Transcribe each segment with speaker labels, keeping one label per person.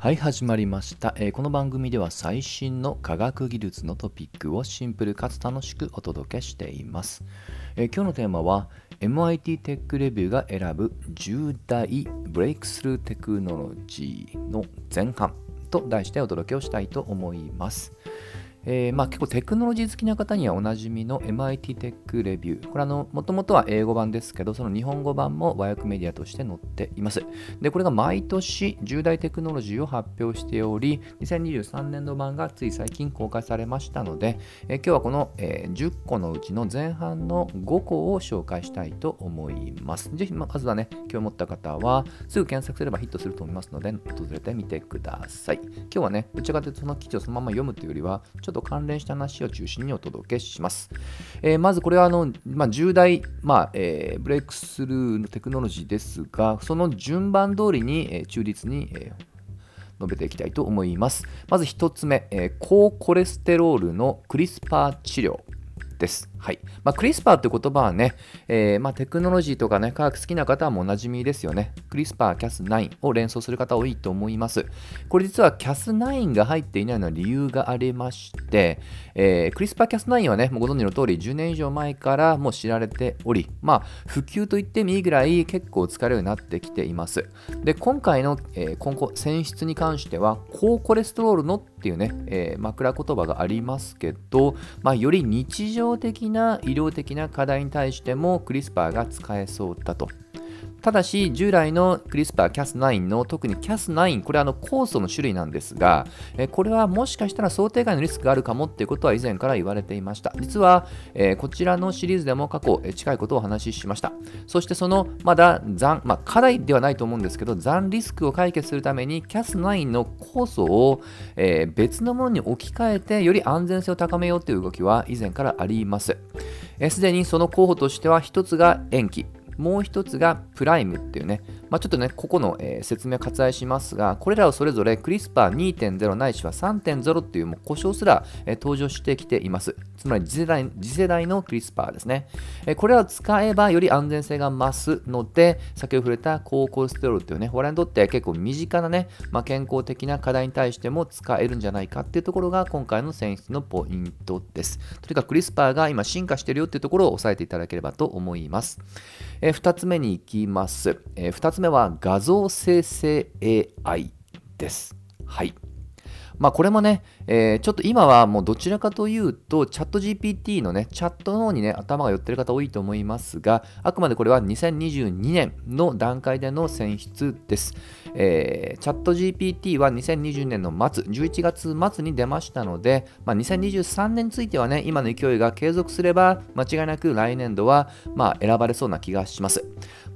Speaker 1: はい始まりました、えー、この番組では最新の科学技術のトピックをシンプルかつ楽しくお届けしています、えー、今日のテーマは MIT テックレビューが選ぶ10大ブレイクスルーテクノロジーの前半と題してお届けをしたいと思います、えー、まあ、結構テクノロジー好きな方にはおなじみの MIT テックレビュー。これあの、もともとは英語版ですけど、その日本語版も和訳メディアとして載っています。で、これが毎年重大テクノロジーを発表しており、2023年度版がつい最近公開されましたので、えー、今日はこの、えー、10個のうちの前半の5個を紹介したいと思います。ぜひ、まずはね、今日持った方は、すぐ検索すればヒットすると思いますので、訪れてみてください。今日はね、どちらかというとその記事をそのまま読むというよりは、ちょっと関連した話を中心にお届けします。えー、まずこれはあの、まあ、重大、まあえー、ブレイクスルーのテクノロジーですが、その順番通りに、えー、中立に、えー述べていきたいと思います。まず1つ目、えー、高コレステロールのクリスパー治療。です。はい。まあ、クリスパーって言葉はね、えー、まあ、テクノロジーとかね、科学好きな方はもうおなじみですよね。クリスパー、キャス9を連想する方多いと思います。これ実はキャス9が入っていないのは理由がありまして、えー、クリスパーキャス9はね、もうご存知の通り10年以上前からもう知られており、まあ、普及と言ってもいいぐらい結構使えるようになってきています。で、今回の、えー、今後、選出に関しては、高コレステロールのっていうね、えー、枕言葉がありますけど、まあ、より日常的な医療的な課題に対してもクリスパーが使えそうだと。ただし、従来のクリスパー Cas9 の特に Cas9、これはあの酵素の種類なんですが、えこれはもしかしたら想定外のリスクがあるかもっていうことは以前から言われていました。実は、えこちらのシリーズでも過去、え近いことをお話ししました。そしてそのまだ残、まあ、課題ではないと思うんですけど、残リスクを解決するために Cas9 の酵素を、え別のものに置き換えてより安全性を高めようという動きは以前からあります。すでにその候補としては1つが延期、もう一つがプライムっていうね、まあ、ちょっとね、ここの、えー、説明を割愛しますが、これらをそれぞれクリスパー2.0ないしは3.0っていうもう故障すら、えー、登場してきています。つまり次世代次世代のクリスパーですね、えー、これらを使えばより安全性が増すので、先ほど触れた高コレステロールっていうね、我々にとって結構身近なね、まあ、健康的な課題に対しても使えるんじゃないかっていうところが今回の選出のポイントです。とにかくクリスパーが今進化してるよっていうところを押さえていただければと思います。え、2つ目に行きます、えー、2つ目は画像生成 AI です。はい。まあこれもね、えー、ちょっと今はもうどちらかというと、チャット GPT のね、チャットの方にね、頭が寄ってる方多いと思いますが、あくまでこれは2022年の段階での選出です。えー、チャット GPT は2020年の末、11月末に出ましたので、まあ、2023年についてはね、今の勢いが継続すれば、間違いなく来年度は、まあ、選ばれそうな気がします。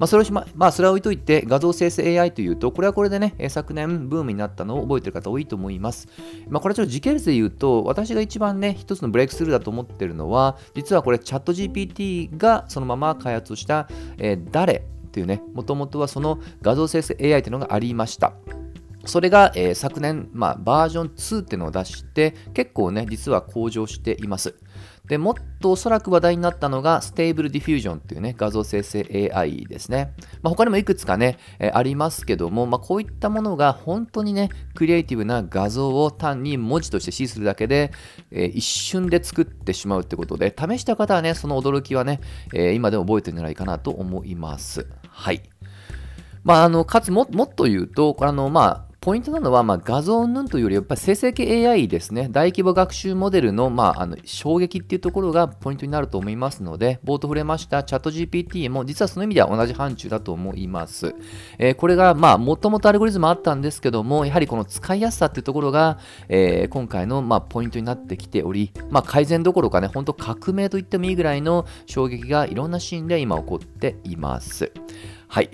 Speaker 1: まあ、それをしま、まあ、それは置いといて、画像生成 AI というと、これはこれでね、昨年ブームになったのを覚えてる方多いと思います。まあ、これちょっと時系列で言うと、私が一番ね、一つのブレイクスルーだと思ってるのは、実はこれ、チャット GPT がそのまま開発した、えー、誰っていうね、もともとはその画像生成 AI というのがありました。それが、えー、昨年、まあ、バージョン2っていうのを出して、結構ね、実は向上しています。でもっとおそらく話題になったのが、 Stable Diffusion っていうね、画像生成 AI ですね。まあ、他にもいくつかね、えー、ありますけども、まあ、こういったものが本当にね、クリエイティブな画像を単に文字として指示するだけで、えー、一瞬で作ってしまうってことで、試した方はね、その驚きはね、え、今でも覚えてるんじゃないかなと思います。はい。まあ、あの、かつも、もっと言うと、これあの、まあ、ポイントなのは、まあ、画像云々というより、やっぱり生成系 AI ですね。大規模学習モデルの,、まあ、あの衝撃っていうところがポイントになると思いますので、冒頭触れましたチャット GPT も実はその意味では同じ範疇だと思います。えー、これが、まあ、もともとアルゴリズムあったんですけども、やはりこの使いやすさっていうところが、えー、今回の、まあ、ポイントになってきており、まあ、改善どころかね、本当革命と言ってもいいぐらいの衝撃がいろんなシーンで今起こっています。はい。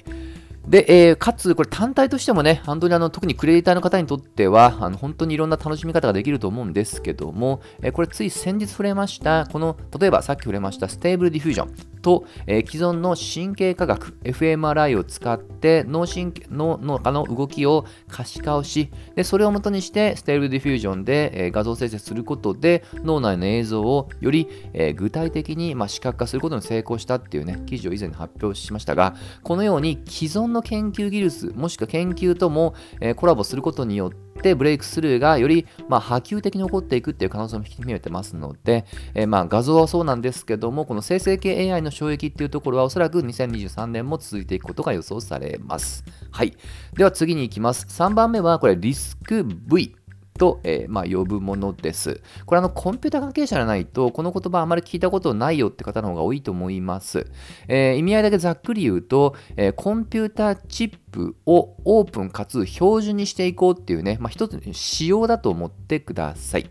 Speaker 1: で、えー、かつ、これ単体としてもね、本当にあの特にクリエイターの方にとっては、あの本当にいろんな楽しみ方ができると思うんですけども、えー、これつい先日触れました、この、例えばさっき触れました Stable Diffusion。と、えー、既存の神経科学 fMRI を使って脳神経脳のの動きを可視化をしでそれを元にして Stable Diffusion で、えー、画像生成することで脳内の映像をより、えー、具体的に、まあ、視覚化することに成功したっていうね記事を以前発表しましたがこのように既存のの研究技術、もしくは研究とも、え、コラボすることによって、ブレイクスルーがより、ま、波及的に起こっていくっていう可能性も引き見えてますので、え、ま画像はそうなんですけども、この生成系 AI の衝撃っていうところはおそらく2023年も続いていくことが予想されます。はい。では次に行きます。3番目はこれリスク V。と、えー、まあ、呼ぶものです。これあのコンピュータ関係者じゃないと、この言葉あまり聞いたことないよって方の方が多いと思います。えー、意味合いだけざっくり言うと、えー、コンピュータチップをオープンかつ標準にしていこうっていうね、まあ、一つ仕様だと思ってください。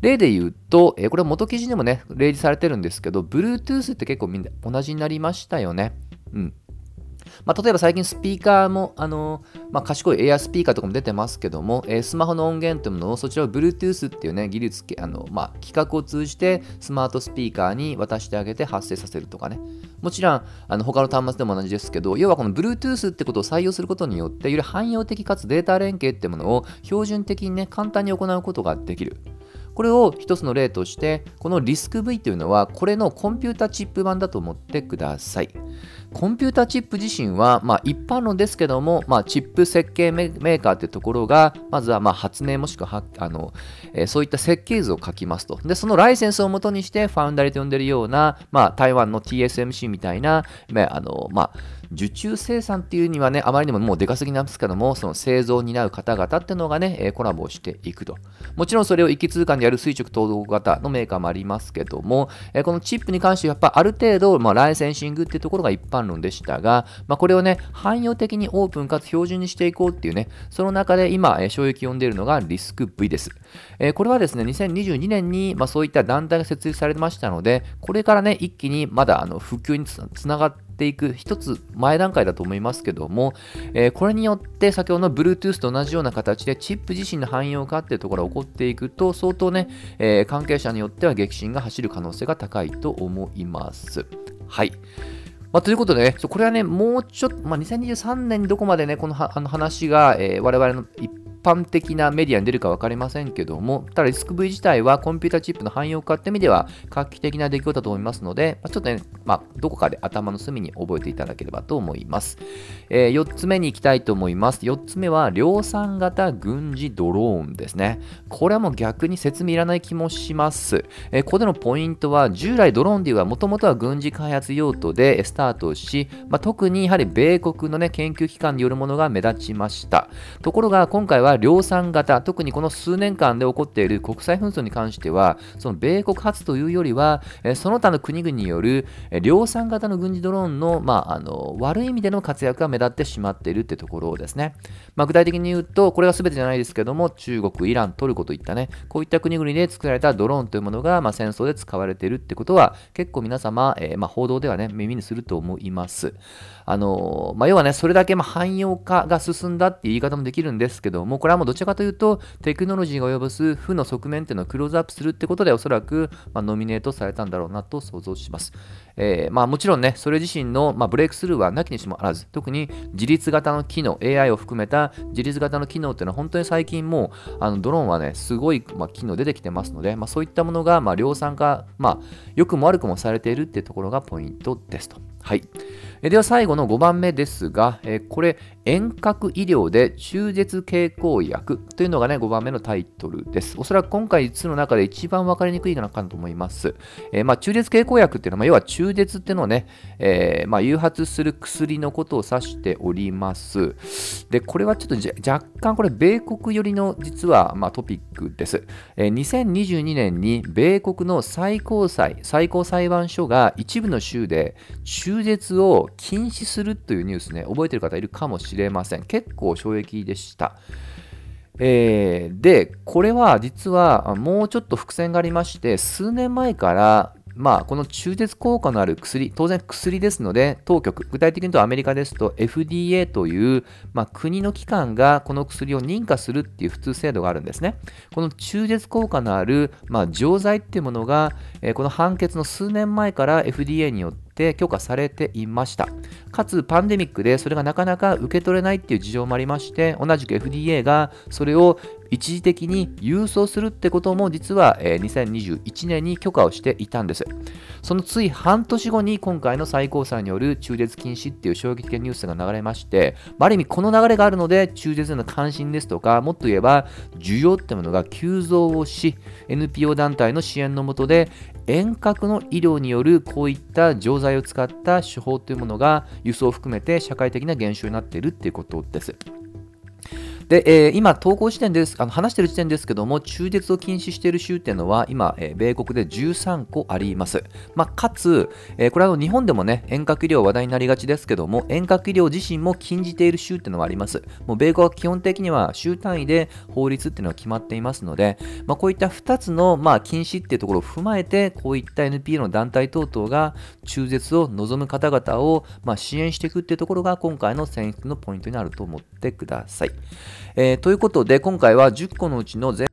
Speaker 1: 例で言うと、えこれは元記事でもね、例示されてるんですけど、Bluetooth って結構みんな同じになりましたよね。うん。まあ、例えば最近スピーカーも、あのまあ、賢いエアスピーカーとかも出てますけども、えー、スマホの音源というものをそちらを Bluetooth っていうね、技術、あのまあ、企画を通じてスマートスピーカーに渡してあげて発生させるとかね。もちろん、あの他の端末でも同じですけど、要はこの Bluetooth ってことを採用することによって、より汎用的かつデータ連携ってものを標準的にね、簡単に行うことができる。これを一つの例として、このリスク V というのは、これのコンピュータチップ版だと思ってください。コンピュータチップ自身は、まあ、一般論ですけども、まあ、チップ設計メーカーというところが、まずはま発明もしくはあの、えー、そういった設計図を書きますと。で、そのライセンスをもとにして、ファウンダリと呼んでいるような、まあ、台湾の TSMC みたいな、まあのまあ、受注生産っていうにはね、あまりにももうでかすぎなんですけども、その製造を担う方々っていうのがね、コラボしていくと。もちろんそれを一気通貫でやる垂直統合型のメーカーもありますけども、このチップに関してはやっぱある程度、まあ、ライセンシングっていうところが一般論でしたが、まあ、これをね、汎用的にオープンかつ標準にしていこうっていうね、その中で今、衝撃を呼んでいるのがリスク V です。これはですね、2022年に、まあ、そういった団体が設立されましたので、これからね、一気にまだあの普及につながってていく一つ前段階だと思いますけども、えー、これによって先ほどの Bluetooth と同じような形でチップ自身の汎用化っていうところが起こっていくと相当ね、えー、関係者によっては激震が走る可能性が高いと思います。はい。まあ、ということでね、これはね、もうちょっと、まあ、2023年にどこまでね、このあの話が、えー、我々の一般的なメディアに出るか分かりませんけども、ただリスク V 自体はコンピュータチップの汎用化って意味では画期的な出来事だと思いますので、ちょっとね、まあ、どこかで頭の隅に覚えていただければと思います。えー、4つ目に行きたいと思います。4つ目は量産型軍事ドローンですね。これはもう逆に説明いらない気もします。えー、ここでのポイントは、従来ドローンではもともとは軍事開発用途でスタートし、まあ、特にやはり米国の、ね、研究機関によるものが目立ちました。ところが今回は量産型、特にこの数年間で起こっている国際紛争に関しては、その米国発というよりは、その他の国々による量産型の軍事ドローンの,、まあ、あの悪い意味での活躍が目立ってしまっているってところですね。まあ、具体的に言うと、これが全てじゃないですけども、中国、イラン、トルコといったね、こういった国々で作られたドローンというものが、まあ、戦争で使われているってことは、結構皆様、えー、まあ、報道ではね、耳にすると思います。あのまあ、要はね、それだけま汎用化が進んだっていう言い方もできるんですけども、これはもうどちらかというと、テクノロジーが及ぼす負の側面っていうのをクローズアップするってことで、おそらく、まノミネートされたんだろうなと想像します。えー、まあ、もちろんね、それ自身の、まあ、ブレイクスルーはなきにしもあらず、特に自律型の機能、AI を含めた自律型の機能っていうのは本当に最近もうあのドローンはね、すごい、ま、機能出てきてますので、ま、そういったものが、ま、量産化、まあ、良くも悪くもされているっていうところがポイントですと。はい。では最後の5番目ですが、えこれ、遠隔医療で中絶経口薬というのがね、5番目のタイトルです。おそらく今回5つの中で一番分かりにくいかなと思います。えー、まあ、中絶経口薬っていうのは、まあ、要は中絶っていうのをね、えー、まあ、誘発する薬のことを指しております。で、これはちょっと若干これ、米国寄りの実は、ま、トピックです。えー、2022年に米国の最高裁、最高裁判所が一部の州で中絶を禁止するというニュースね、覚えてる方いるかもしれしれません。結構衝撃でした。えー、で、これは実はもうちょっと伏線がありまして、数年前からまあ、この中絶効果のある薬、当然薬ですので、当局、具体的に言うとアメリカですと FDA という、まあ、国の機関がこの薬を認可するっていう普通制度があるんですね。この中絶効果のある、まあ、錠剤っていうものが、えー、この判決の数年前から FDA によって許可されていました。かつパンデミックでそれがなかなか受け取れないっていう事情もありまして、同じく FDA がそれを一時的に郵送するってことも実は、2021年に許可をしていたんです。そのつい半年後に今回の最高裁による中絶禁止っていう衝撃的なニュースが流れまして、ある意味この流れがあるので中絶への関心ですとか、もっと言えば需要ってものが急増をし、NPO 団体の支援のもとで遠隔の医療によるこういった錠剤を使った手法というものが輸送を含めて社会的な現象になっているっていうことです。で、えー、今、投稿時点です、あの話している時点ですけども、中絶を禁止している州っていうのは、今、えー、米国で13個あります。まあ、かつ、えー、これは日本でもね、遠隔医療話題になりがちですけども、遠隔医療自身も禁じている州っていうのはあります。もう米国は基本的には州単位で法律っていうのは決まっていますので、まあ、こういった2つの、まあ、禁止っていうところを踏まえて、こういった NPO の団体等々が中絶を望む方々を、まあ、支援していくっていうところが今回の選出のポイントになると思ってください。えー、ということで、今回は10個のうちの全